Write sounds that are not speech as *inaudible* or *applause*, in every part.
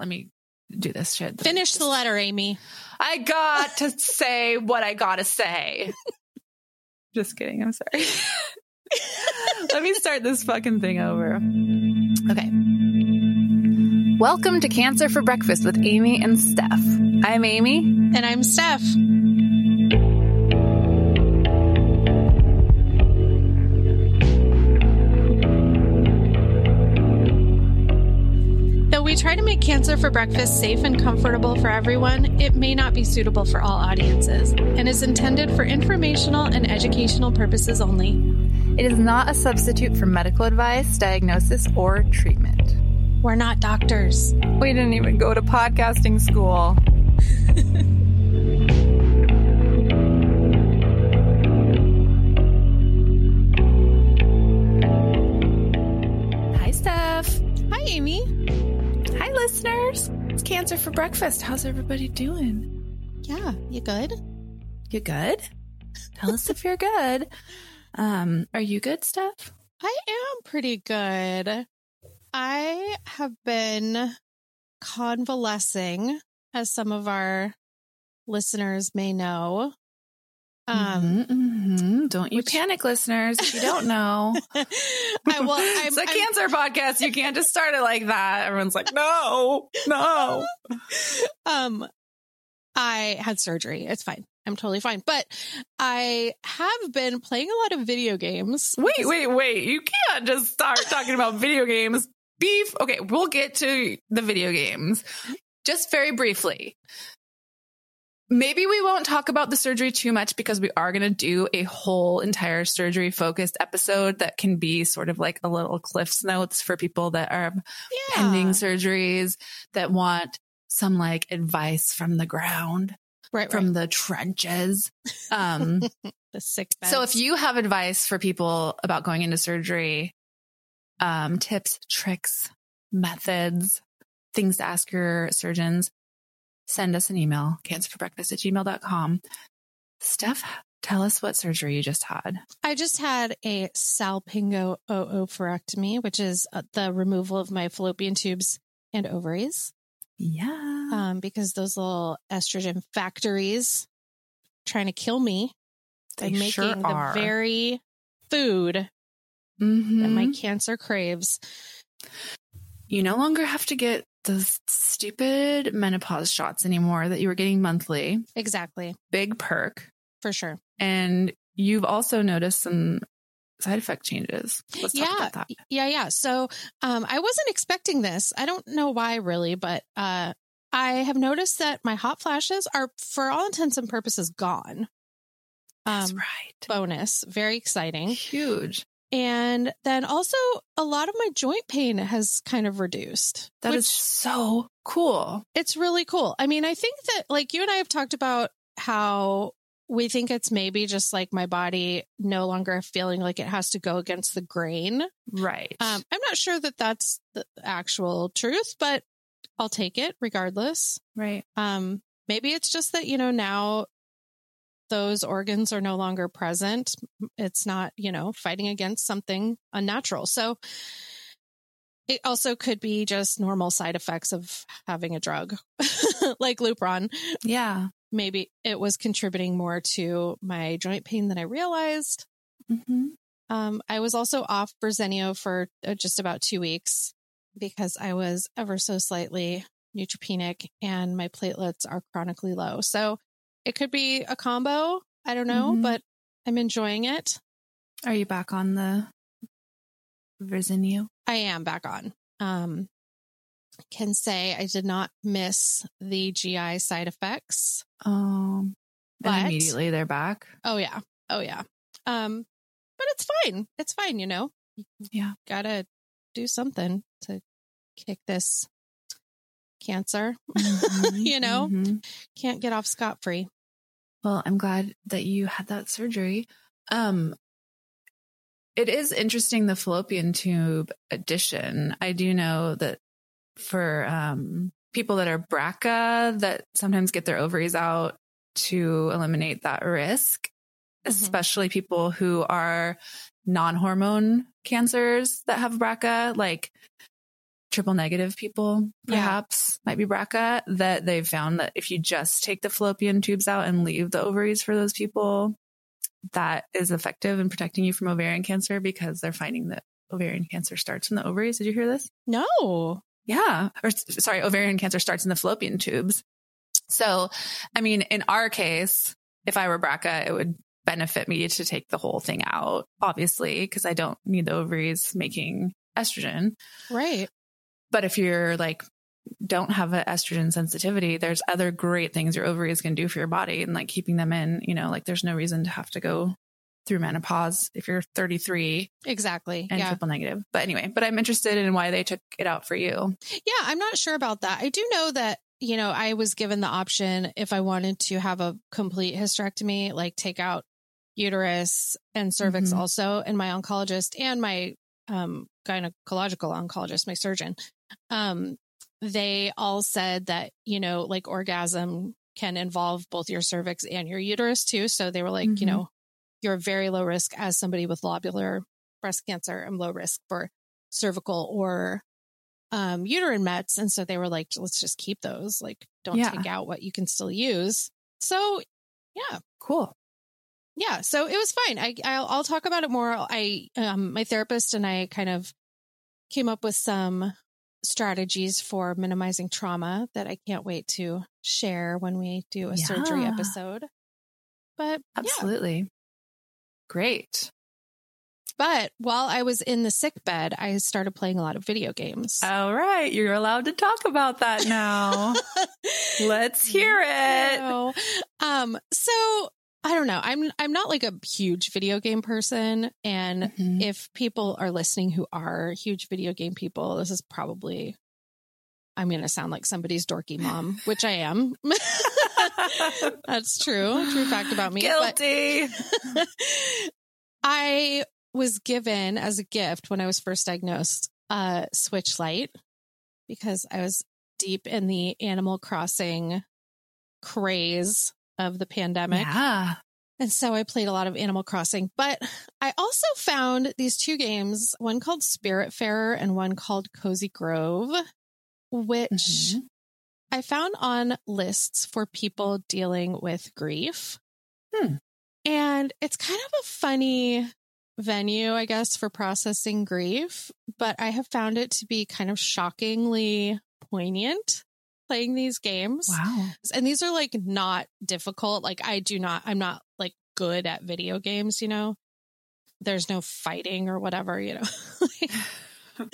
let me do this shit. Finish the letter, Amy. I got to say what I gotta say. *laughs* Just kidding. I'm sorry. *laughs* Let me start this fucking thing over. Okay. Welcome to Cancer for Breakfast with Amy and Steph. I'm Amy. And I'm Steph. Try to make Cancer for Breakfast safe and comfortable for everyone, it may not be suitable for all audiences and is intended for informational and educational purposes only. It is not a substitute for medical advice, diagnosis, or treatment. We're not doctors. We didn't even go to podcasting school. Hi, Steph. Hi, Amy. Listeners. It's Cancer for Breakfast. How's everybody doing? Yeah, you good? You good? Tell us if you're good. Um, are you good, Steph? I am pretty good. I have been convalescing, as some of our listeners may know. Um, Mhm, mhm. Don't you which- panic, listeners, if you don't know. *laughs* *laughs* I, well, I'm, it's a I'm- cancer podcast. You can't just start it like that. Everyone's like, no, no. *laughs* um, I had surgery. It's fine. I'm totally fine. But I have been playing a lot of video games. Wait, wait, wait. You can't just start talking about video games. Beef. Okay, we'll get to the video games. Just very briefly. Maybe we won't talk about the surgery too much because we are going to do a whole entire surgery focused episode that can be sort of like a little cliffs notes for people that are Yeah. pending surgeries that want some like advice from the ground, right, from right. the trenches. Um, *laughs* the sick bed. so if you have advice for people about going into surgery, um, tips, tricks, methods, things to ask your surgeons, send us an email, cancerforbreakfast at gmail.com. Steph, tell us what surgery you just had. I just had a salpingo oophorectomy, which is uh, the removal of my fallopian tubes and ovaries, Yeah. um, because those little estrogen factories trying to kill me They making sure the very food Mhm. that my cancer craves. you no longer have to get those stupid menopause shots anymore that you were getting monthly. Exactly, Big perk. for sure. And you've also noticed some side effect changes. Let's talk yeah, about that. yeah, yeah. So um, I wasn't expecting this. I don't know why really, but uh, I have noticed that my hot flashes are, for all intents and purposes, gone. That's Um, right. bonus. Very exciting. Huge. And then also a lot of my joint pain has kind of reduced. That is so cool. it's really cool. I mean, I think that like you and I have talked about how we think it's maybe just like my body no longer feeling like it has to go against the grain. Right. Um, I'm not sure that that's the actual truth, but I'll take it regardless. right. Um, maybe it's just that, you know, now those organs are no longer present. It's not, you know, fighting against something unnatural. So it also could be just normal side effects of having a drug *laughs* like Lupron. Yeah. Maybe it was contributing more to my joint pain than I realized. hmm Um, I was also off Verzenio for uh, just about two weeks because I was ever so slightly neutropenic and my platelets are chronically low. So it could be a combo. I don't know, Mhm. but I'm enjoying it. Are you back on the Verzenio? I am back on. Um, can say I did not miss the GI side effects. Um, But- and immediately they're back. Oh yeah. Oh yeah. Um, but it's fine. It's fine, you know. Yeah. Gotta do something to kick this cancer. *laughs* Mhm, You know? mhm. Can't get off scot free. Well, I'm glad that you had that surgery. Um, it is interesting the fallopian tube addition. I do know that for um, people that are BRCA that sometimes get their ovaries out to eliminate that risk, Mhm. especially people who are non-hormone cancers that have BRCA, like triple negative people, Yeah. perhaps might be BRCA, that they've found that if you just take the fallopian tubes out and leave the ovaries for those people, that is effective in protecting you from ovarian cancer because they're finding that ovarian cancer starts in the ovaries. Did you hear this? No. Yeah. Or sorry, ovarian cancer starts in the fallopian tubes. So, I mean, in our case, if I were BRCA, it would benefit me to take the whole thing out, obviously, because I don't need the ovaries making estrogen. Right. But if you're like, don't have an estrogen sensitivity, there's other great things your ovaries can do for your body and like keeping them in, you know, like there's no reason to have to go through menopause if you're 33 Exactly. and yeah. triple negative. But anyway, but I'm interested in why they took it out for you. Yeah, I'm not sure about that. I do know that, you know, I was given the option if I wanted to have a complete hysterectomy, like take out uterus and cervix Mhm. also, and my oncologist and my um, gynecological oncologist, my surgeon, um, they all said that, you know, like orgasm can involve both your cervix and your uterus too. So they were like, Mhm. you know, you're very low risk as somebody with lobular breast cancer and low risk for cervical or um, uterine mets. And so they were like, let's just keep those. Like, don't Yeah. take out what you can still use. So, yeah, Cool. Yeah. So it was fine. I I'll, I'll talk about it more. I um, my therapist and I kind of came up with some strategies for minimizing trauma that I can't wait to share when we do a surgery episode. But yeah, Absolutely. Great. but while I was in the sick bed, I started playing a lot of video games. All right. You're allowed to talk about that now. *laughs* Let's hear it. Um, so I don't know. I'm I'm not like a huge video game person, and Mhm. if people are listening who are huge video game people, this is probably I'm going to sound like somebody's dorky mom, which I am. *laughs* That's true. True fact about me. Guilty. *laughs* I was given as a gift when I was first diagnosed a Switch Lite because I was deep in the Animal Crossing craze of the pandemic. Yeah. And so I played a lot of Animal Crossing, but I also found these two games, one called Spiritfarer and one called Cozy Grove, which Mhm. I found on lists for people dealing with grief. Hmm. And it's kind of a funny venue, I guess, for processing grief, but I have found it to be kind of shockingly poignant playing these games. Wow. and these are like not difficult. Like i do not i'm not like good at video games you know? There's no fighting or whatever you know? *laughs* *laughs*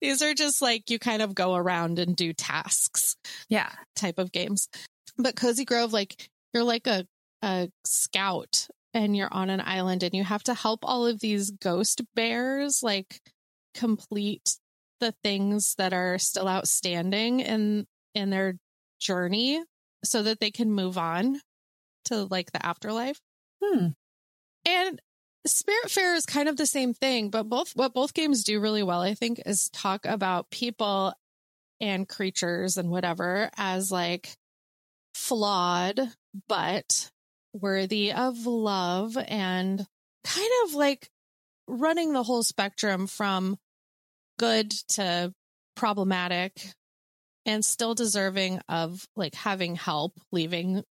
These are just like you kind of go around and do tasks Yeah. type of games. But cozy grove like you're like a a scout and you're on an island and you have to help all of these ghost bears like complete the things that are still outstanding. In in their journey so that they can move on to like the afterlife Hmm. and Spiritfarer is kind of the same thing, but both what both games do really well, I think, is talk about people and creatures and whatever as like flawed but worthy of love and kind of like running the whole spectrum from good to problematic and still deserving of like having help leaving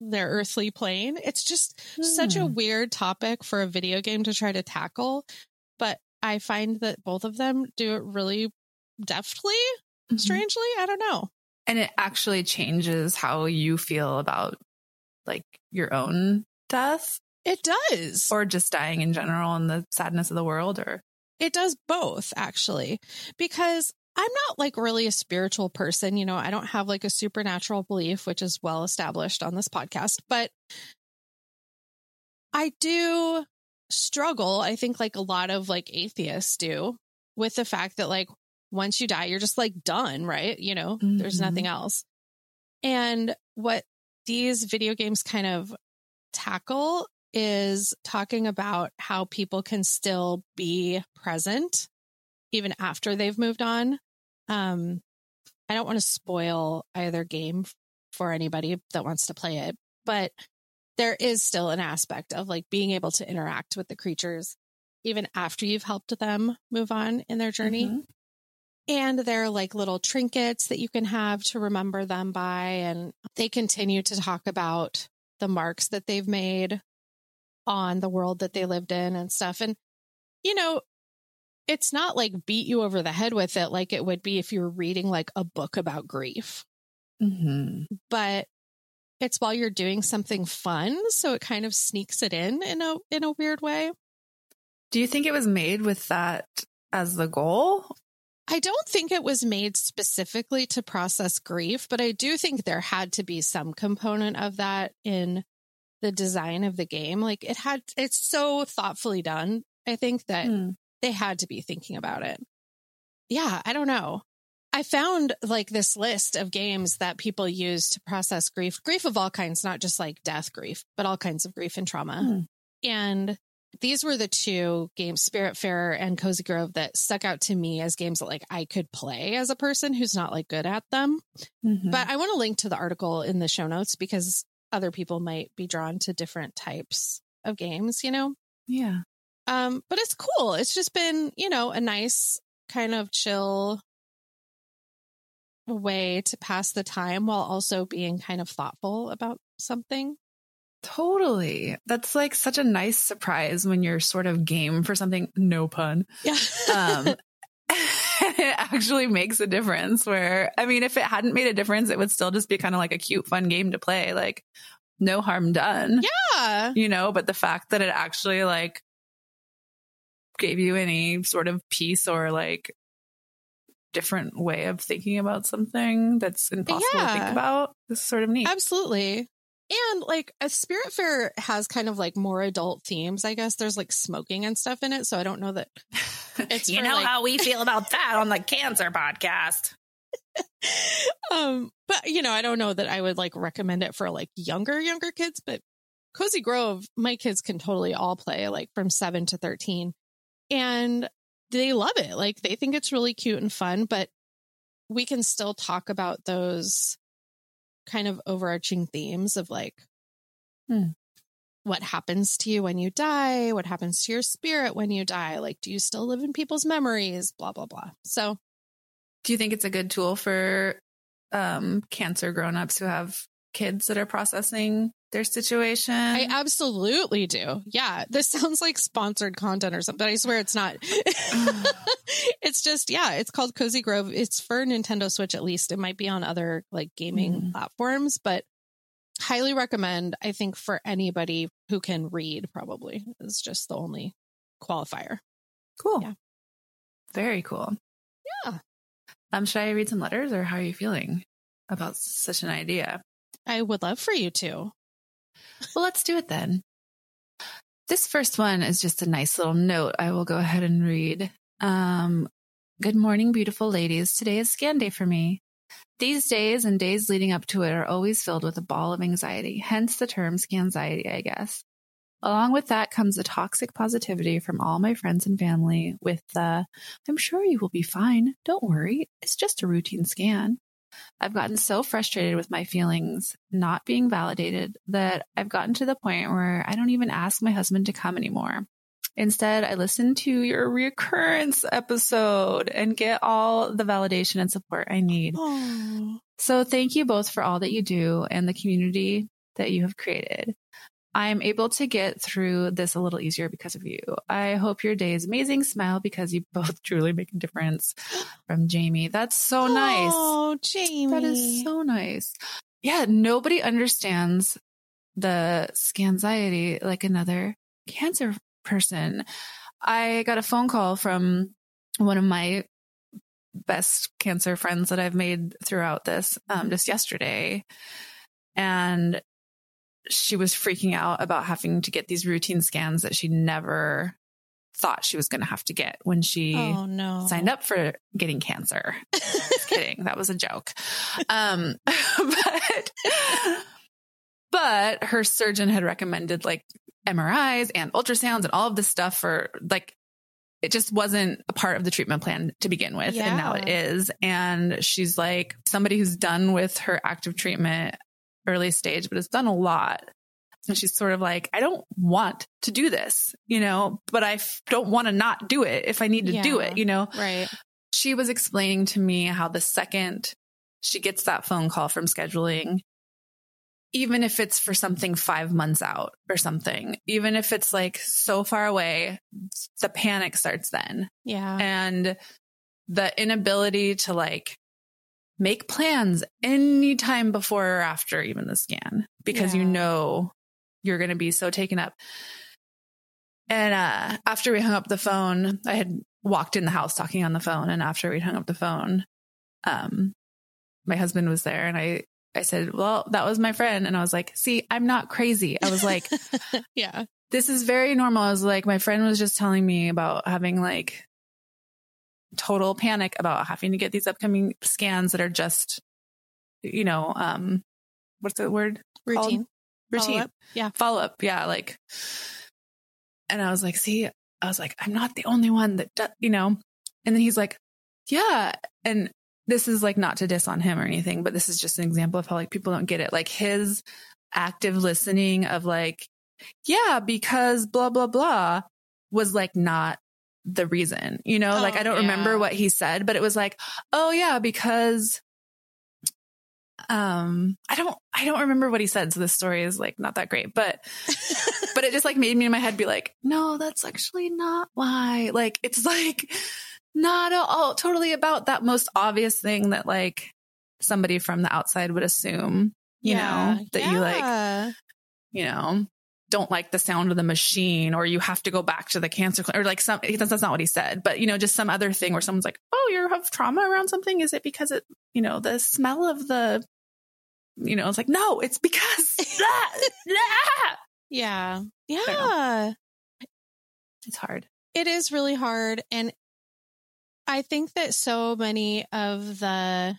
their earthly plane. It's just such a Hmm. weird topic for a video game to try to tackle, but I find that both of them do it really deftly, Mhm. strangely. I don't know. And it actually changes how you feel about like your own death It does. or just dying in general and the sadness of the world or It does both, actually, because I'm not like really a spiritual person. You know, I don't have like a supernatural belief, which is well established on this podcast, but I do struggle. I think like a lot of like atheists do with the fact that like once you die, you're just like done, right? You know, there's Mhm. nothing else. And what these video games kind of tackle is talking about how people can still be present even after they've moved on. Um, I don't want to spoil either game for anybody that wants to play it, but there is still an aspect of like being able to interact with the creatures even after you've helped them move on in their journey. Mhm. And there are like little trinkets that you can have to remember them by. And they continue to talk about the marks that they've made on the world that they lived in and stuff. And, you know, it's not like beat you over the head with it like it would be if you were reading like a book about grief. Mm-hmm. But it's while you're doing something fun, so it kind of sneaks it in in a in a weird way. Do you think it was made with that as the goal? I don't think it was made specifically to process grief, but I do think there had to be some component of that in the design of the game. Like it had, it's so thoughtfully done. I think that Mm. They had to be thinking about it. Yeah, I don't know. I found like this list of games that people use to process grief, grief of all kinds, not just like death grief, but all kinds of grief and trauma. Hmm. And these were the two games, Spiritfarer and Cozy Grove, that stuck out to me as games that like I could play as a person who's not like good at them. Mhm. But I want to link to the article in the show notes because other people might be drawn to different types of games, you know? yeah. Um, but it's cool. It's just been, you know, a nice kind of chill way to pass the time while also being kind of thoughtful about something. Totally. That's like such a nice surprise when you're sort of game for something, no pun. Yeah. Um, *laughs* *laughs* it actually makes a difference where, I mean, if it hadn't made a difference, it would still just be kind of like a cute, fun game to play. Like, no harm done. yeah. You know, but the fact that it actually like gave you any sort of peace or like different way of thinking about something that's impossible to think Yeah. about is sort of neat. Absolutely. And like a Spiritfarer has kind of like more adult themes, I guess. There's like smoking and stuff in it. So I don't know that *laughs* It's you know like- how we feel about that on the cancer podcast. *laughs* um but you know, I don't know that I would like recommend it for like younger, younger kids, but Cozy Grove, my kids can totally all play like from seven to 13 and they love it. Like they think it's really cute and fun, but we can still talk about those kind of overarching themes of like Hmm. what happens to you when you die, what happens to your spirit when you die, like do you still live in people's memories, blah blah blah. So Do you think it's a good tool for um, cancer grown-ups who have kids that are processing their situation? I absolutely do. Yeah. This sounds like sponsored content or something. I swear it's not. *laughs* it's just, yeah, it's called Cozy Grove. It's for Nintendo Switch at least. It might be on other like gaming Mm. platforms, but highly recommend, I think, for anybody who can read, probably is just the only qualifier. cool. Yeah. Very cool. Yeah. Um, should I read some letters or how are you feeling about such an idea? I would love for you to. Well, let's do it then. This first one is just a nice little note I will go ahead and read. Um, Good morning, beautiful ladies. Today is scan day for me. These days and days leading up to it are always filled with a ball of anxiety, hence the term scanxiety, I guess. Along with that comes the toxic positivity from all my friends and family with the, I'm sure you will be fine. Don't worry. It's just a routine scan. I've gotten so frustrated with my feelings not being validated that I've gotten to the point where I don't even ask my husband to come anymore. Instead, I listen to your reoccurrence episode and get all the validation and support I need. Oh, So thank you both for all that you do and the community that you have created. I'm able to get through this a little easier because of you. I hope your day is amazing. Smile because you *laughs* both truly make a difference. From Jamie. That's so nice. Oh, Jamie. That is so nice. Yeah, nobody understands the scanxiety like another cancer person. I got a phone call from one of my best cancer friends that I've made throughout this um, just yesterday. And she was freaking out about having to get these routine scans that she never thought she was going to have to get when she Oh, no. signed up for getting cancer. *laughs* Just kidding. That was a joke. Um, *laughs* but, but her surgeon had recommended like MRIs and ultrasounds and all of this stuff for like, it just wasn't a part of the treatment plan to begin with. And now it is. And she's like somebody who's done with her active treatment early stage, but has done a lot. And she's sort of like, I don't want to do this, you know, but I f- don't want to not do it if I need to do it, you know? Right. she was explaining to me how the second she gets that phone call from scheduling, even if it's for something five months out or something, even if it's like so far away, the panic starts then. Yeah. And the inability to like make plans anytime before or after even the scan because you know you're going to be so taken up. And uh, after we hung up the phone, I had walked in the house talking on the phone. And after we'd hung up the phone, um, my husband was there and I, I said, well, that was my friend. And I was like, see, I'm not crazy. I was like, *laughs* yeah. this is very normal. I was like, my friend was just telling me about having like total panic about having to get these upcoming scans that are just, you know, um, what's the word? Called? Routine. Routine. Follow-up. Yeah. Follow up. Yeah. Like, and I was like, see, I was like, I'm not the only one that, do, you know, and then he's like, yeah. And this is like not to diss on him or anything, but this is just an example of how like people don't get it. Like his active listening of like, yeah, because blah, blah, blah was like not the reason, you know, like Oh, I don't yeah. remember what he said, but it was like, oh yeah, because um I don't I don't remember what he said. So this story is like not that great, but *laughs* but it just like made me in my head be like, no, that's actually not why. Like it's *laughs* like not at all totally about that most obvious thing that like somebody from the outside would assume, you Yeah. know, that you like you know, don't like the sound of the machine or you have to go back to the cancer clinic or like some, that's, that's not what he said, but you know, just some other thing where someone's like, Oh, you have trauma around something. Is it because it, you know, the smell of the, you know, it's like, no, it's because *laughs* *laughs* that, that. Yeah. Yeah. It's hard. It is really hard. And I think that so many of the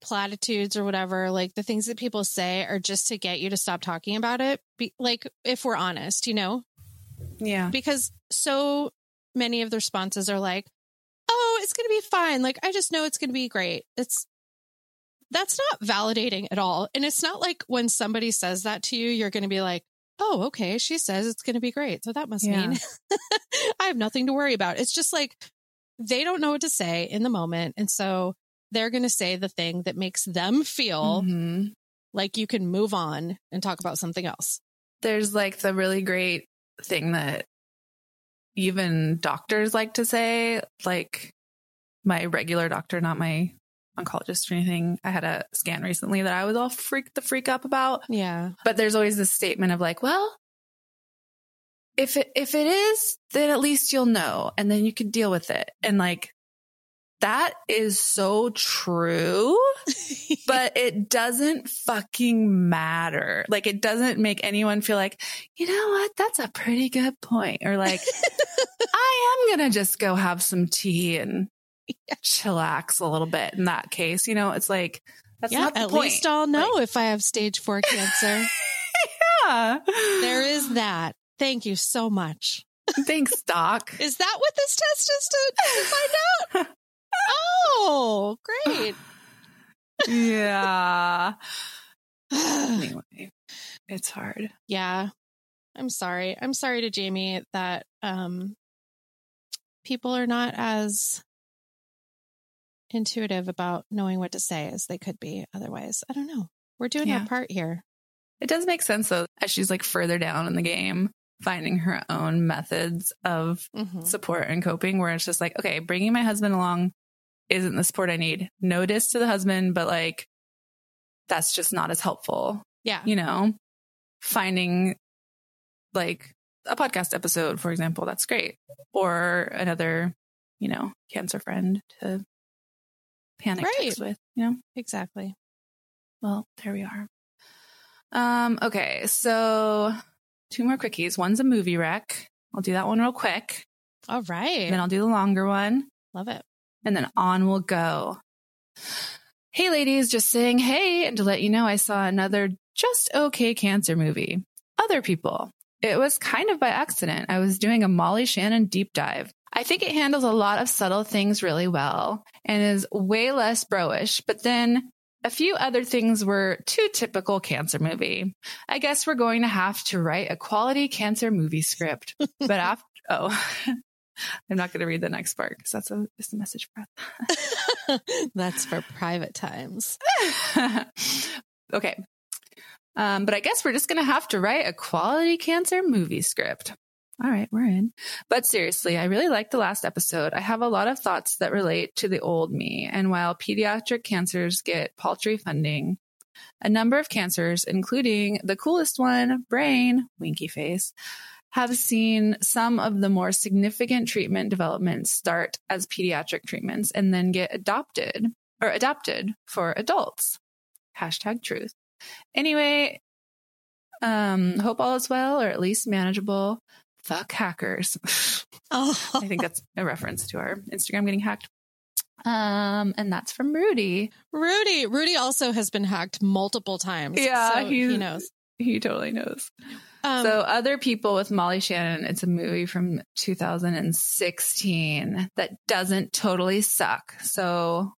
platitudes or whatever, like the things that people say are just to get you to stop talking about it. Be, like, if we're honest, you know, Yeah. because so many of the responses are like, oh, it's going to be fine. Like, I just know it's going to be great. It's, that's not validating at all. And it's not like when somebody says that to you, you're going to be like, oh, okay, she says it's going to be great. So that must Yeah. mean *laughs* I have nothing to worry about. It's just like they don't know what to say in the moment. And so they're going to say the thing that makes them feel Mhm. like you can move on and talk about something else. There's like the really great thing that even doctors like to say, like my regular doctor, not my oncologist or anything. I had a scan recently that I was all freaked the freak up about. Yeah. But there's always this statement of like, well, if it if it is, then at least you'll know and then you can deal with it. And like that is so true, *laughs* but it doesn't fucking matter. Like it doesn't make anyone feel like, you know what, that's a pretty good point. Or like, *laughs* I am gonna just go have some tea and chillax a little bit in that case. You know, it's like that's yeah, not the at point. least I'll know if I have stage four cancer. *laughs* yeah. there is that. Thank you so much. Thanks, Doc. Is that what this test is to, to find out? Oh, great. *sighs* yeah. *sighs* Anyway, it's hard. yeah. I'm sorry. I'm sorry to Jamie that um people are not as intuitive about knowing what to say as they could be otherwise. I don't know. We're doing Yeah. our part here. It does make sense though, as she's like further down in the game, finding her own methods of Mhm. support and coping, where it's just like, okay, bringing my husband along isn't the support I need. No diss to the husband, but like, that's just not as helpful. Yeah. You know, finding like a podcast episode, for example, that's great. Or another, you know, cancer friend to panic Right. text with, you know? Exactly. Well, there we are. Um, okay, so two more quickies. One's a movie rec. I'll do that one real quick. All right. Then I'll do the longer one. Love it. And then on we'll go. Hey ladies, just saying hey and to let you know I saw another just okay cancer movie. Other people. It was kind of by accident. I was doing a Molly Shannon deep dive. I think it handles a lot of subtle things really well and is way less broish, but then a few other things were too typical cancer movie. I guess we're going to have to write a quality cancer movie script. But *laughs* after, oh, *laughs* I'm not going to read the next part because that's a, just a message for us. *laughs* That's for private times. *laughs* okay. Um, but I guess we're just going to have to write a quality cancer movie script. All right, we're in. But seriously, I really liked the last episode. I have a lot of thoughts that relate to the old me. And while pediatric cancers get paltry funding, a number of cancers, including the coolest one, brain, winky face, have seen some of the more significant treatment developments start as pediatric treatments and then get adopted or adapted for adults. Hashtag truth. Anyway, um, hope all is well or at least manageable. Fuck hackers. *laughs* Oh, I think that's a reference to our Instagram getting hacked. Um, and that's from Rudy. Rudy. Rudy also has been hacked multiple times. Yeah, so he knows. He totally knows. Um, so, Other People with Molly Shannon, it's a movie from 2016 that doesn't totally suck. So,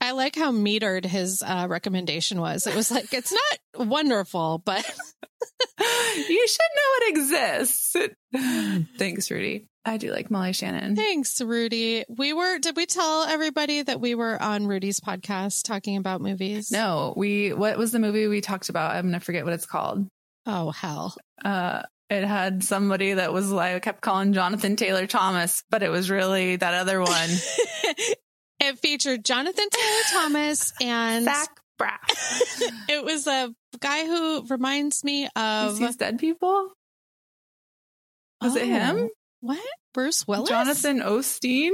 I like how metered his uh, recommendation was. It was like it's not wonderful, but *laughs* you should know it exists. *laughs* Thanks, Rudy. I do like Molly Shannon. thanks, Rudy. We were. Did we tell everybody that we were on Rudy's podcast talking about movies? No, we, what was the movie we talked about? I'm going to forget what it's called. Oh hell. Uh, it had somebody that was like, I kept calling Jonathan Taylor Thomas, but it was really that other one. *laughs* it featured Jonathan Taylor Thomas and Zach Braff. *laughs* it was a guy who reminds me He of sees dead people? Was it him? What? Bruce Willis? Jonathan Osteen?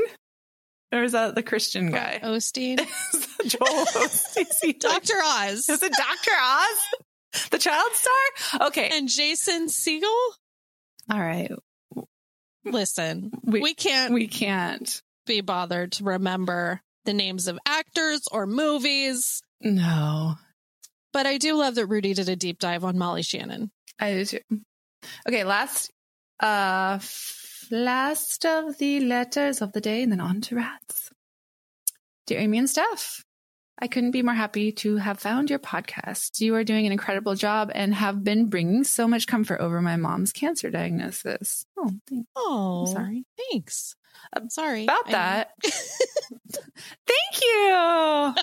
Or is that the Christian guy? Osteen. *laughs* Joel *laughs* Osteen. Dr. Oz. Is it Dr. Oz? The child star? Okay. And Jason Siegel? All right. Listen, We, we can't we can't. be bothered to remember the names of actors or movies, No. but I do love that Rudy did a deep dive on Molly Shannon. I do too. Okay, last uh last of the letters of the day and then on to rats. Dear Amy and Steph, I couldn't be more happy to have found your podcast. You are doing an incredible job and have been bringing so much comfort over my mom's cancer diagnosis. Oh, thank Oh, I'm sorry. Thanks. I'm sorry about that. *laughs* thank you.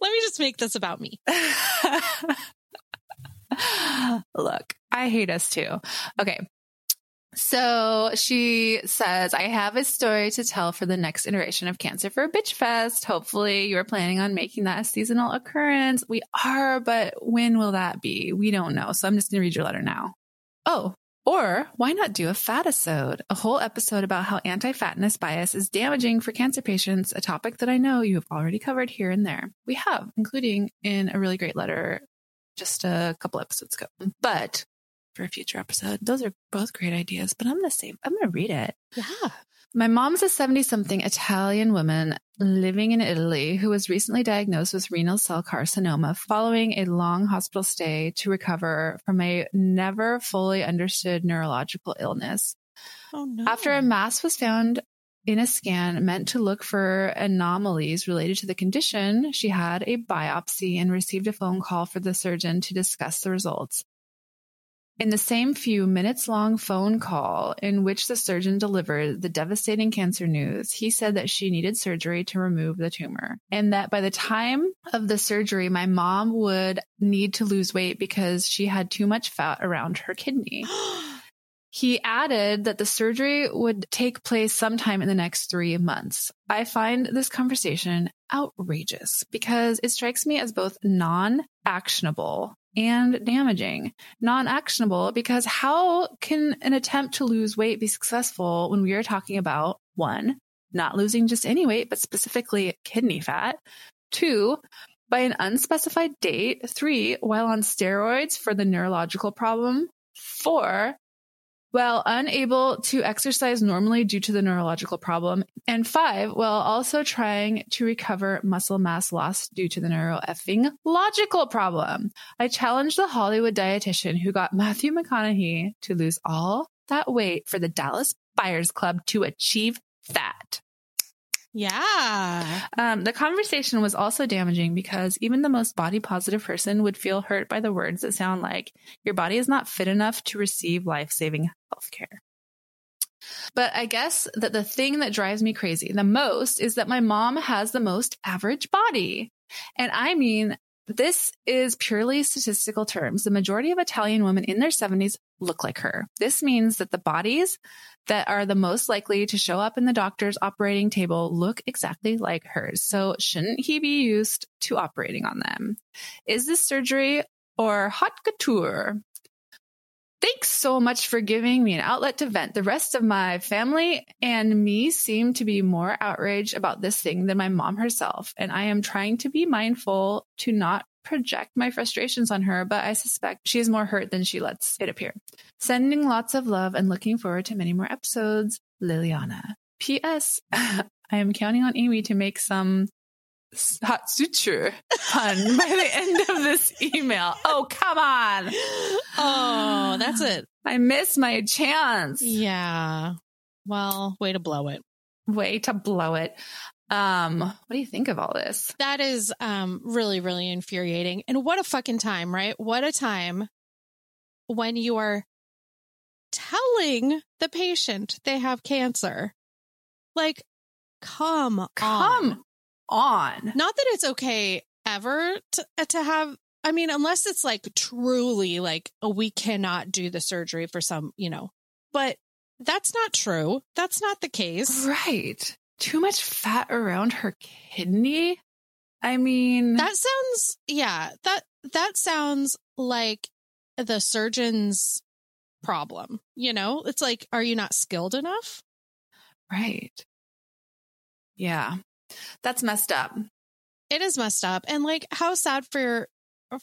Let me just make this about me. *laughs* Look, I hate us too. Okay. So she says, I have a story to tell for the next iteration of Cancer for a Bitch Fest. Hopefully, you're planning on making that a seasonal occurrence. We are, but when will that be? We don't know. So I'm just going to read your letter now. Oh, or why not do a fatisode, a whole episode about how anti-fatness bias is damaging for cancer patients, a topic that I know you have already covered here and there. We have, including in a really great letter just a couple episodes ago. But for a future episode, those are both great ideas, but I'm going to save, I'm going to read it. Yeah. My mom's a 70 something Italian woman living in Italy who was recently diagnosed with renal cell carcinoma following a long hospital stay to recover from a never fully understood neurological illness. Oh no. After a mass was found in a scan meant to look for anomalies related to the condition, she had a biopsy and received a phone call for the surgeon to discuss the results. In the same few minutes long phone call in which the surgeon delivered the devastating cancer news, he said that she needed surgery to remove the tumor and that by the time of the surgery, my mom would need to lose weight because she had too much fat around her kidney. *gasps* He added that the surgery would take place sometime in the next three months. I find this conversation outrageous because it strikes me as both non actionable and damaging. Non actionable because how can an attempt to lose weight be successful when we are talking about one, not losing just any weight, but specifically kidney fat, two, by an unspecified date, three, while on steroids for the neurological problem, four, while unable to exercise normally due to the neurological problem, and five, while also trying to recover muscle mass loss due to the neuro effing logical problem. I challenged the Hollywood dietitian who got Matthew McConaughey to lose all that weight for the Dallas Buyers Club to achieve that. Yeah. Um, the conversation was also damaging because even the most body positive person would feel hurt by the words that sound like, your body is not fit enough to receive life saving healthcare. But I guess that the thing that drives me crazy the most is that my mom has the most average body. And I mean, this is purely statistical terms. The majority of Italian women in their 70s look like her. This means that the bodies that are the most likely to show up in the doctor's operating table look exactly like hers. So shouldn't he be used to operating on them? Is this surgery or haute couture? So much for giving me an outlet to vent. The rest of my family and me seem to be more outraged about this thing than my mom herself. And I am trying to be mindful to not project my frustrations on her, but I suspect she is more hurt than she lets it appear. Sending lots of love and looking forward to many more episodes, Liliana. P.S. *laughs* I am counting on Amy to make some haute suture pun by the end of this email. Oh, come on. Oh, that's it. I missed my chance. Yeah. Well, way to blow it. Way to blow it. Um, what do you think of all this? That is um really, really infuriating. And what a fucking time, right? What a time when you are telling the patient they have cancer. Like, come Come on. On. Not that it's okay ever to, uh, to have, I mean, unless it's like truly like, oh, we cannot do the surgery for some, you know, but that's not true. That's not the case. Right. Too much fat around her kidney. I mean, That sounds, yeah, that, that sounds like the surgeon's problem. You know, it's like, are you not skilled enough? right. Yeah. That's messed up. It is messed up. And like, how sad for,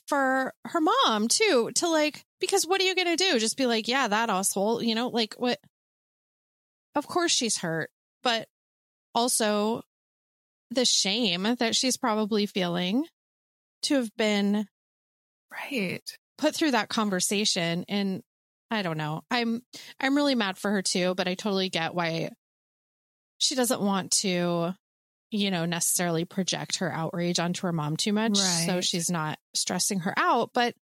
for her mom too, to like, because what are you going to do? Just be like, yeah, that asshole, you know, like what? Of course she's hurt, but also the shame that she's probably feeling to have been Right. put through that conversation and I don't know. I'm I'm really mad for her too, but I totally get why she doesn't want to you know necessarily project her outrage onto her mom too much so she's not stressing her out, but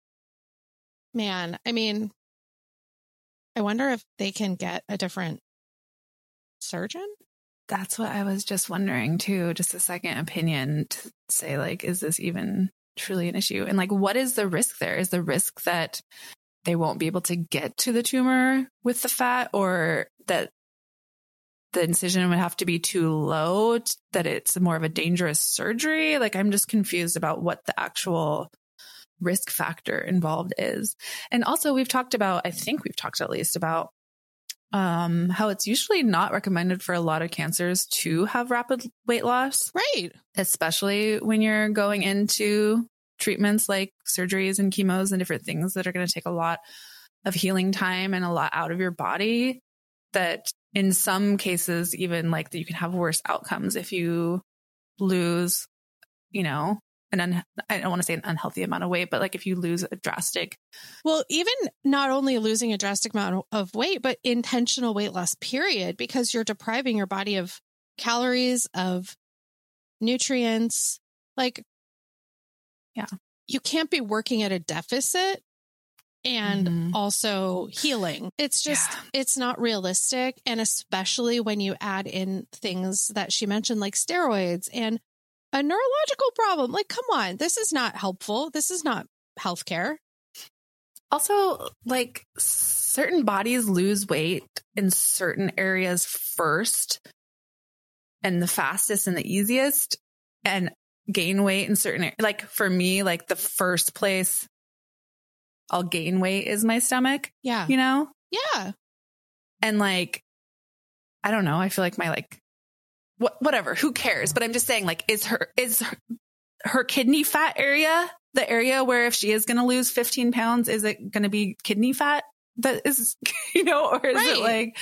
man, I mean I wonder if they can get a different surgeon? That's what I was just wondering too. Just a second opinion to say, like, is this even truly an issue? And like, what is the risk there? Is the risk that they won't be able to get to the tumor with the fat or that the incision would have to be too low, that it's more of a dangerous surgery? Like, I'm just confused about what the actual risk factor involved is. And also, we've talked about, I think we've talked at least about um, how it's usually not recommended for a lot of cancers to have rapid weight loss, Right. especially when you're going into treatments like surgeries and chemos and different things that are going to take a lot of healing time and a lot out of your body. That in some cases, even like that you can have worse outcomes if you lose, you know, an un- I don't want to say an unhealthy amount of weight, but like if you lose a drastic Well, even not only losing a drastic amount of weight, but intentional weight loss, period, because you're depriving your body of calories, of nutrients. Like, Yeah. you can't be working at a deficit and Mhm. also healing. It's just, Yeah. it's not realistic. And especially when you add in things that she mentioned, like steroids and a neurological problem. Like, come on, this is not helpful. This is not healthcare. Also, like certain bodies lose weight in certain areas first and the fastest and the easiest and gain weight in certain like for me like the first place I'll gain weight is my stomach, Yeah. you know? Yeah. And like I don't know, I feel like my like what whatever, who cares? But I'm just saying like is her is her, her kidney fat area the area where if she is going to lose 15 pounds is it going to be kidney fat that is *laughs* you know or is Right. it like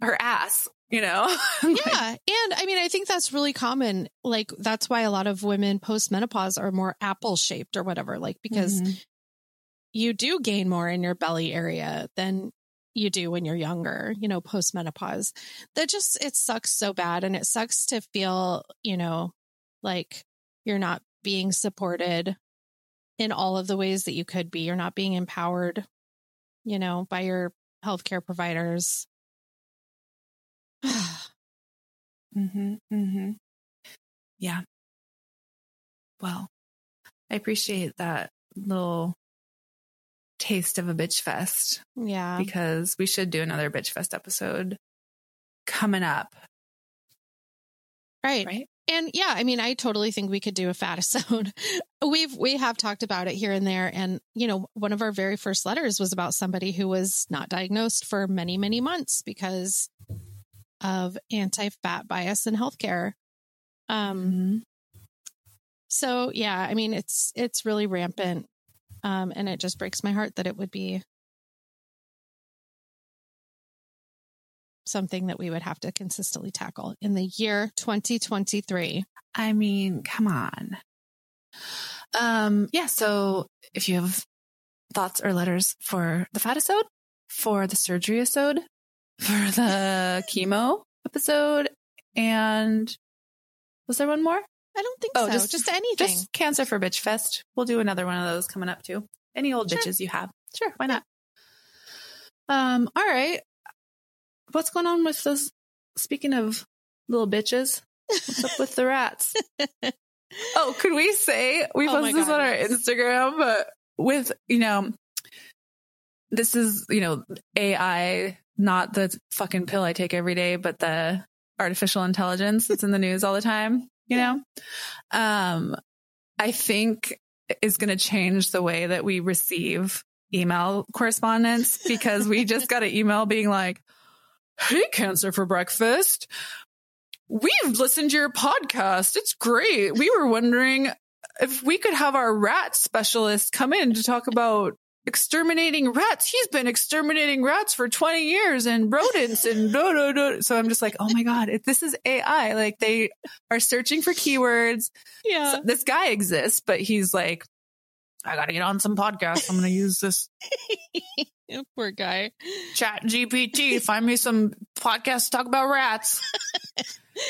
her ass, you know? *laughs* Like, Yeah. And I mean, I think that's really common. Like, that's why a lot of women post menopause are more apple shaped or whatever, like, because Mhm. You do gain more in your belly area than you do when you're younger, you know, post menopause. That just, it sucks so bad. And it sucks to feel, you know, like you're not being supported in all of the ways that you could be. You're not being empowered, you know, by your healthcare providers. *sighs* mm-hmm, mm-hmm. Yeah. Well, I appreciate that little taste of a bitch fest yeah. because we should do another bitch fest episode coming up. Right. Right. And yeah, I mean, I totally think we could do a fatisode. *laughs* We've we have talked about it here and there, and you know, one of our very first letters was about somebody who was not diagnosed for many many months because of anti-fat bias in healthcare. Um. Mm-hmm. So yeah, I mean, it's it's really rampant, um, and it just breaks my heart that it would be something that we would have to consistently tackle in the year 2023. I mean, come on. Um, yeah, so if you have thoughts or letters for the fat fatisode, for the surgery episode, for the *laughs* chemo episode, and was there one more? I don't think Oh, so. just- Just, anything. Just cancer for bitch fest. We'll do another one of those coming up too. Any old Sure. bitches you have. Sure, why not? Um, all right. What's going on with those speaking of little bitches? What's up with the rats? *laughs* Oh, could we say we Oh posted this on our. Instagram, but with you know, this is you know AI, not the fucking pill I take every day, but the artificial intelligence that's in the news all the time. You know, um, I think is going to change the way that we receive email correspondence because we just got an *laughs* email being like, "Hey, cancer for breakfast." We've listened to your podcast. It's great. We were wondering if we could have our rat specialist come in to talk about exterminating rats. He's been exterminating rats for 20 years and rodents and no, no, no. So I'm just like, oh my God, if this is AI. Like they are searching for keywords. yeah. So this guy exists, but he's like, I got to get on some podcast. I'm going to use this *laughs* Poor guy. chat GPT. Find me some podcasts to talk about rats. *laughs* *laughs*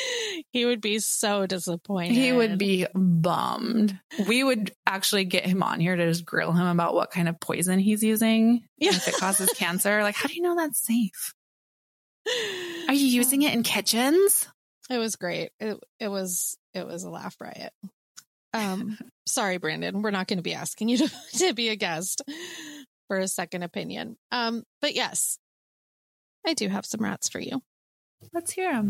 He would be so disappointed. He would be bummed. We would actually get him on here to just grill him about what kind of poison he's using. Yeah. If it causes *laughs* cancer. Like, how do you know that's safe? *sighs* Are you using it in kitchens? It was great. It it was it was a laugh riot. Um, *laughs* sorry, Brandon. We're not going to be asking you to, to be a guest for a second opinion. Um, but yes, I do have some rats for you. Let's hear him.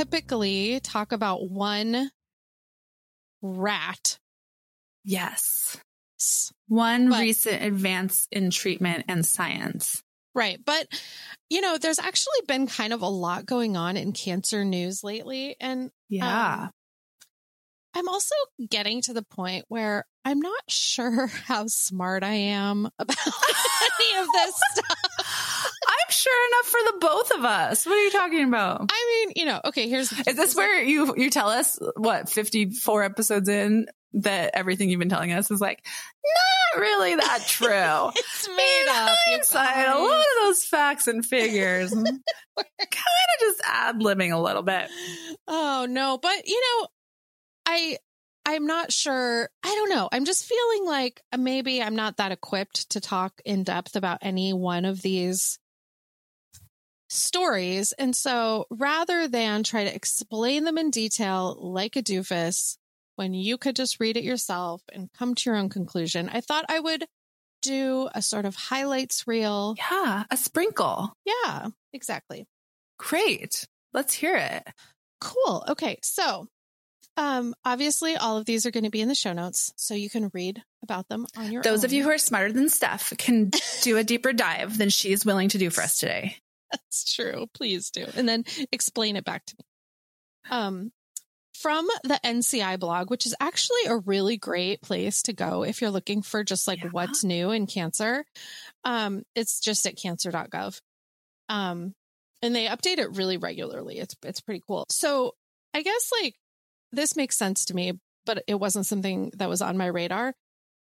Typically talk about one rat. Yes. One But- recent advance in treatment and science. Right. But, you know, there's actually been kind of a lot going on in cancer news lately. And Yeah. Um, I'm also getting to the point where I'm not *laughs* sure how smart I am about *laughs* any of this *laughs* stuff. Sure enough for the both of us. What are you talking about? I mean, you know, okay, here's Is this where you you tell us what 54 episodes in that everything you've been telling us is like not really that *laughs* true? it's made In up? hindsight, a lot of those facts and figures *laughs* kind of just ad libbing a little bit. Oh no, but you know, I I'm not sure. I don't know. I'm just feeling like uh, maybe I'm not that equipped to talk in depth about any one of these stories. And so rather than try to explain them in detail like a doofus, when you could just read it yourself and come to your own conclusion, I thought I would do a sort of highlights reel. Yeah, a sprinkle. Yeah, exactly. Great. Let's hear it. Cool. Okay. So, um, obviously all of these are going to be in the show notes so you can read about them on your Those own. of you who are smarter than Stef can do a deeper dive than she is willing to do for us today. That's true. Please do. And then explain it back to me. Um, from the NCI blog, which is actually a really great place to go if you're looking for just like Yeah. what's new in cancer. Um, it's just at cancer.gov. Um, and they update it really regularly. It's it's pretty cool. So I guess like this makes sense to me, but it wasn't something that was on my radar.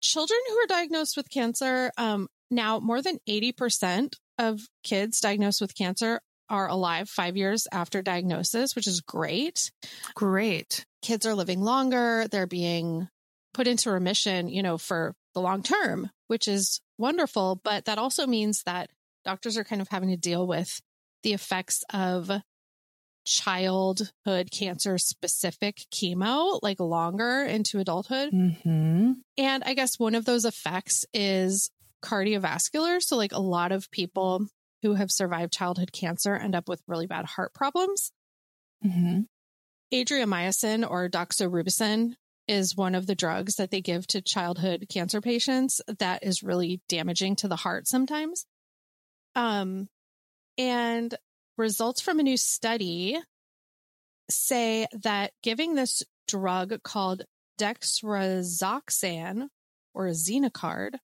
Children who are diagnosed with cancer, um, now more than 80% of kids diagnosed with cancer are alive five years after diagnosis, which is great. Great. Kids are living longer. They're being put into remission, you know, for the long term, which is wonderful. But that also means that doctors are kind of having to deal with the effects of childhood cancer specific chemo, like longer into adulthood. Mm-hmm. And I guess one of those effects is cardiovascular. So, like a lot of people who have survived childhood cancer end up with really bad heart problems. Mm-hmm. Adriamycin or doxorubicin is one of the drugs that they give to childhood cancer patients that is really damaging to the heart sometimes. Um, and results from a new study say that giving this drug called dexrazoxane or Zinecard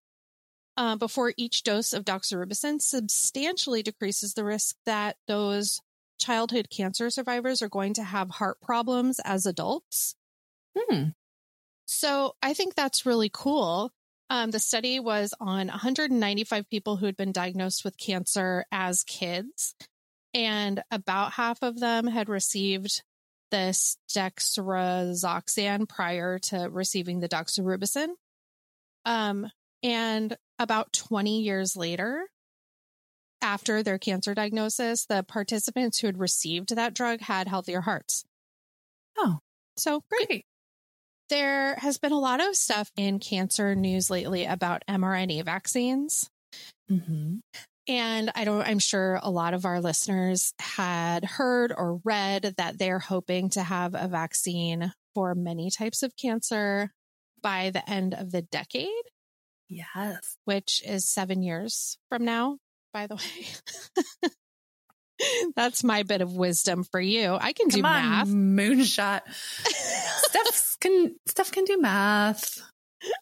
uh, before each dose of doxorubicin substantially decreases the risk that those childhood cancer survivors are going to have heart problems as adults. Hmm. So I think that's really cool. Um, the study was on 195 people who had been diagnosed with cancer as kids, and about half of them had received this dexrazoxane prior to receiving the doxorubicin. Um, and about 20 years later, after their cancer diagnosis, the participants who had received that drug had healthier hearts. Oh, So great. great. There has been a lot of stuff in cancer news lately about mRNA vaccines. Mm-hmm. And I don't, I'm sure a lot of our listeners had heard or read that they're hoping to have a vaccine for many types of cancer by the end of the decade, Yes. which is seven years from now, by the way. *laughs* That's my bit of wisdom for you. I can do Come on, math. moonshot. Stef *laughs* can Stef can do math.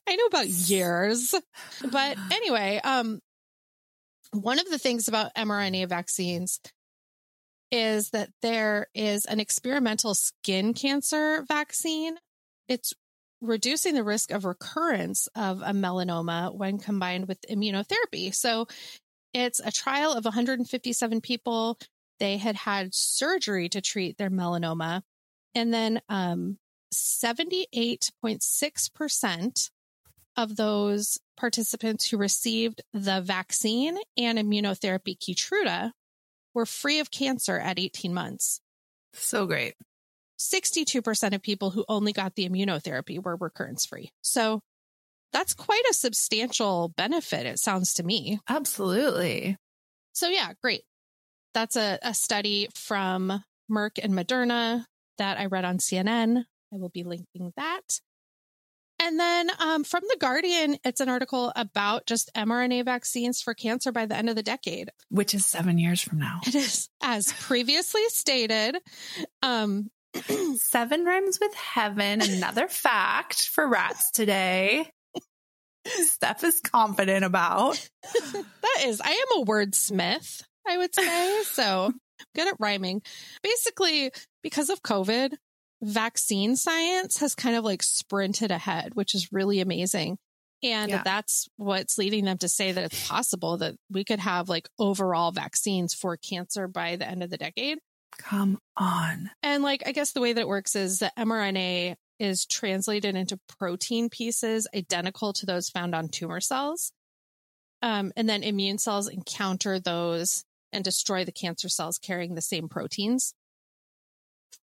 I know about years. But *sighs* anyway, um, one of the things about mRNA vaccines is that there is an experimental skin cancer vaccine. It's reducing the risk of recurrence of a melanoma when combined with immunotherapy. So it's a trial of 157 people. They had had surgery to treat their melanoma. And then um, 78.6% of those participants who received the vaccine and immunotherapy Keytruda were free of cancer at 18 months. So great. 62% of people who only got the immunotherapy were recurrence free. So that's quite a substantial benefit, it sounds to me. Absolutely. So, yeah, great. That's a, a study from Merck and Moderna that I read on CNN. I will be linking that. And then um, from The Guardian, it's an article about just mRNA vaccines for cancer by the end of the decade. Which is seven years from now. It is, as previously stated, um, *clears throat* Seven rhymes with heaven. Another *laughs* fact for rats today. Stef is confident about. *laughs* that is, I am a wordsmith, I would say. *laughs* So good at rhyming. Basically, because of COVID, vaccine science has kind of like sprinted ahead, which is really amazing. And Yeah. that's what's leading them to say that it's possible that we could have like overall vaccines for cancer by the end of the decade. Come on. And like, I guess the way that it works is that mRNA is translated into protein pieces identical to those found on tumor cells. Um, and then immune cells encounter those and destroy the cancer cells carrying the same proteins.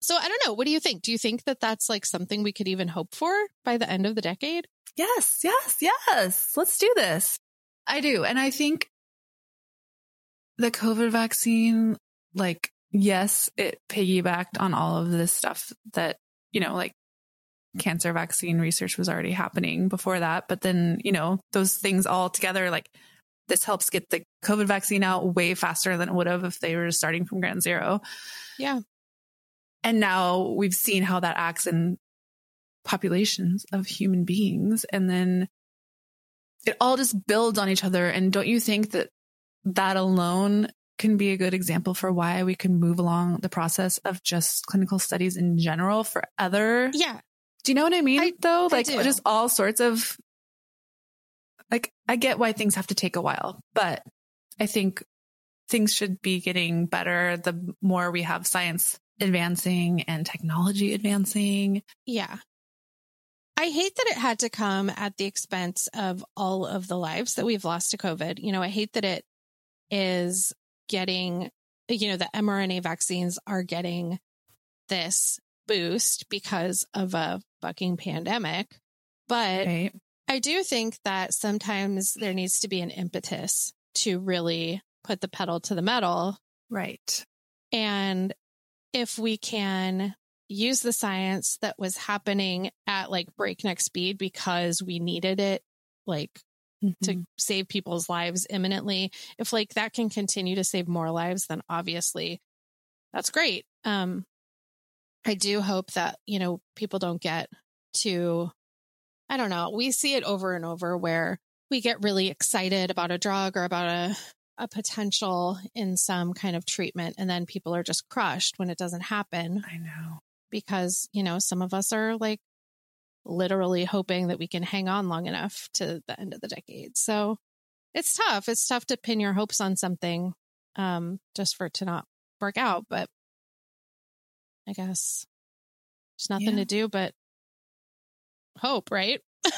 So I don't know. What do you think? Do you think that that's like something we could even hope for by the end of the decade? Yes, yes, yes. Let's do this. I do. And I think the COVID vaccine, like, yes, it piggybacked on all of this stuff that, you know, like cancer vaccine research was already happening before that. But then, you know, those things all together, like, this helps get the COVID vaccine out way faster than it would have if they were starting from ground zero. Yeah. And now we've seen how that acts in populations of human beings. And then it all just builds on each other. And don't you think that that alone can be a good example for why we can move along the process of just clinical studies in general for other. Yeah. Do you know what I mean? I- though, like just all sorts of. Like I get why things have to take a while, but I think things should be getting better the more we have science advancing and technology advancing. Yeah. I hate that it had to come at the expense of all of the lives that we've lost to COVID. You know, I hate that it is getting, you know, the mRNA vaccines are getting this boost because of a fucking pandemic. But Right. I do think that sometimes there needs to be an impetus to really put the pedal to the metal Right. and if we can use the science that was happening at like breakneck speed because we needed it, like to Mhm. save people's lives imminently, if like that can continue to save more lives, then obviously that's great. Um, I do hope that, you know, people don't get to, I don't know, we see it over and over where we get really excited about a drug or about a, a potential in some kind of treatment and then people are just crushed when it doesn't happen I know. because you know some of us are like literally hoping that we can hang on long enough to the end of the decade so it's tough it's tough to pin your hopes on something um just for it to not work out but i guess there's nothing Yeah. to do but hope right *laughs*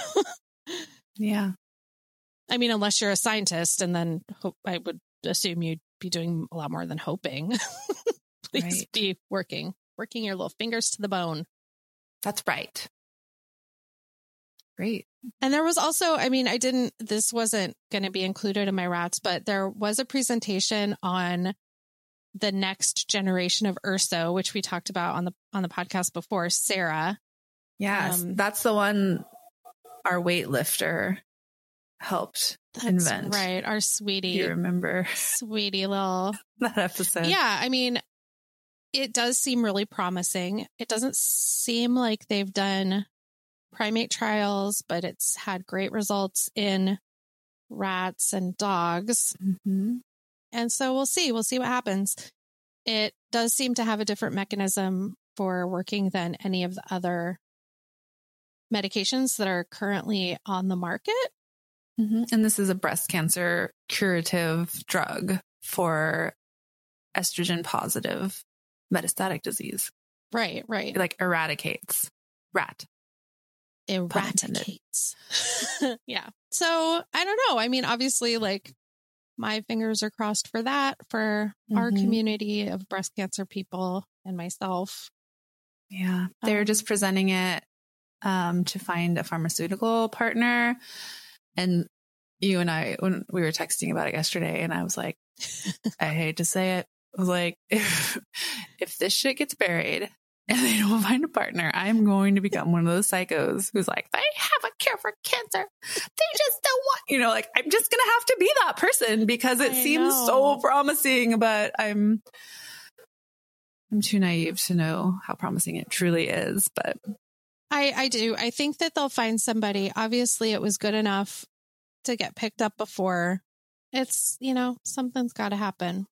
Yeah. i mean unless you're a scientist and then hope i would assume you'd be doing a lot more than hoping *laughs* please Right. be working working your little fingers to the bone That's right. Great. And there was also, I mean, I didn't, this wasn't going to be included in my rats, but there was a presentation on the next generation of ErSO, which we talked about on the, on the podcast before, Sarah. Yes. Um, that's the one our weightlifter helped That's invent. right. Our sweetie, you remember *laughs* sweetie little. that episode? Yeah. I mean, it does seem really promising. It doesn't seem like they've done primate trials, but it's had great results in rats and dogs. hmm And so we'll see. We'll see what happens. It does seem to have a different mechanism for working than any of the other medications that are currently on the market. hmm And this is a breast cancer curative drug for estrogen positive metastatic disease. Right, right. It like eradicates rat. Eradicates. *laughs* yeah. So I don't know. I mean, obviously, like my fingers are crossed for that for our Mhm. community of breast cancer people and myself. Yeah. They're Um, just presenting it um, to find a pharmaceutical partner. And you and I, when we were texting about it yesterday, and I was like, *laughs* I hate to say it, I was like, *laughs* if, if this shit gets buried *laughs* and they don't find a partner, I'm going to become one of those psychos who's like, they have a cure for cancer. They just don't want, you know, like I'm just going to have to be that person because it I seems know. so promising, but I'm, I'm too naive to know how promising it truly is, but I, I do. I think that they'll find somebody. Obviously, it was good enough to get picked up before. It's, you know, something's got to happen.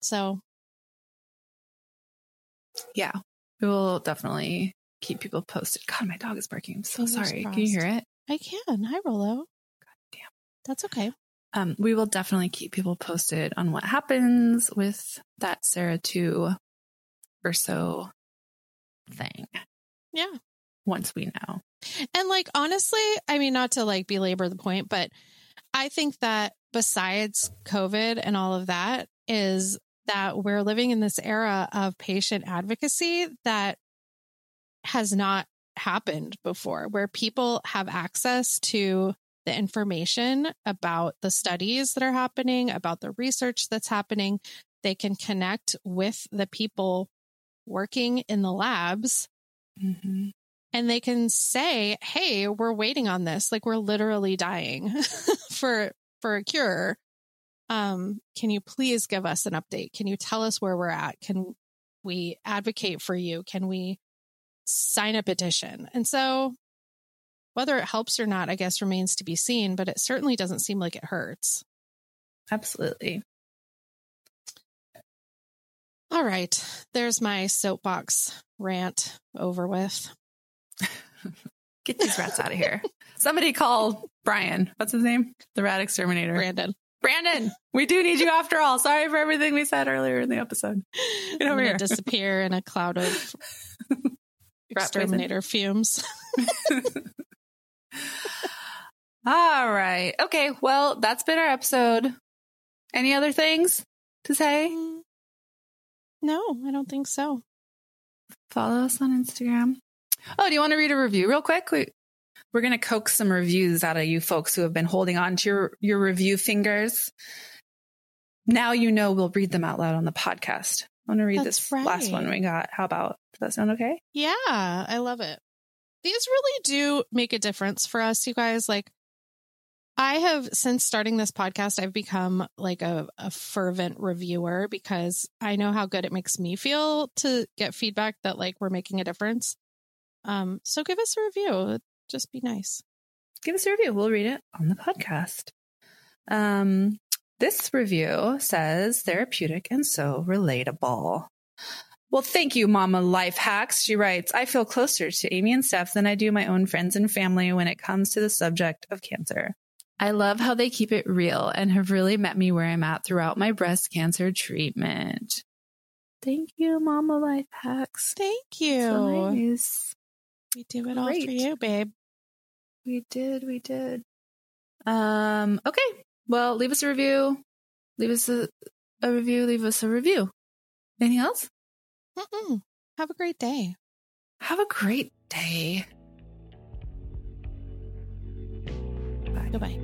So, yeah, we will definitely keep people posted. God, my dog is barking. I'm so Fingers sorry. Can you hear it? I can. Hi, Rollo. God damn. That's okay. Um, we will definitely keep people posted on what happens with that Sarah 2 or so thing Yeah. once we know. And like, honestly, I mean, not to like belabor the point, but I think that besides COVID and all of that is that we're living in this era of patient advocacy that has not happened before, where people have access to the information about the studies that are happening, about the research that's happening. They can connect with the people working in the labs Mm-hmm. and they can say, "Hey, we're waiting on this. Like we're literally dying *laughs* for for a cure. Um, can you please give us an update? Can you tell us where we're at? Can we advocate for you? Can we sign a petition?" And so whether it helps or not, I guess remains to be seen, but it certainly doesn't seem like it hurts. Absolutely. All right. There's my soapbox rant over with. Get these rats out of here. Somebody call Brian. What's his name? The rat exterminator. Brandon. Brandon, we do need you after all. Sorry for everything we said earlier in the episode. Get over here. disappear in a cloud of *laughs* exterminator fumes. *laughs* All right. Okay. Well, that's been our episode. Any other things to say? Mm, No, I don't think so. Follow us on Instagram. Oh, do you want to read a review real quick? We, we're going to coax some reviews out of you folks who have been holding on to your, your review fingers. Now you know we'll read them out loud on the podcast. I want to read That's this last one we got. How about, does that sound okay? Yeah, I love it. These really do make a difference for us, you guys. Like, I have, since starting this podcast, I've become like a, a fervent reviewer because I know how good it makes me feel to get feedback that like we're making a difference. Um, so give us a review. It'd Just be nice. give us a review. We'll read it on the podcast. Um, this review says therapeutic and so relatable. Well, thank you, Mama Life Hacks. She writes, I feel closer to Amy and Stef than I do my own friends and family when it comes to the subject of cancer. I love how they keep it real and have really met me where I'm at throughout my breast cancer treatment. Thank you, Mama Life Hacks. Thank you. So nice. We do it all for you, babe. We did, we did. Um, okay. Well, leave us a review. Leave us a, a review. Leave us a review. Anything else? Mm-mm. Have a great day. Have a great day. Bye. Goodbye.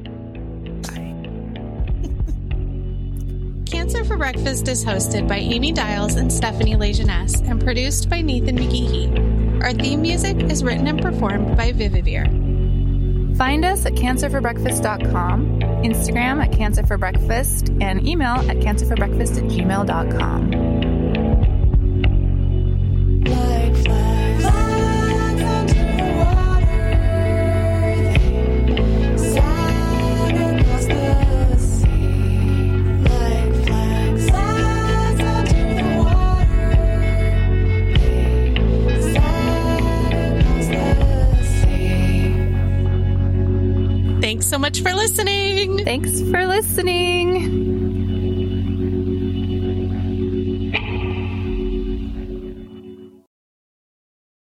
Bye. *laughs* Cancer for Breakfast is hosted by Amy Dials and Stephanie Lejeunesse and produced by Nathan McGeehee. Our theme music is written and performed by Vivivere. Find us at cancerforbreakfast.com, Instagram at cancerforbreakfast, and email at cancerforbreakfast at gmail.com. so much for listening. Thanks for listening.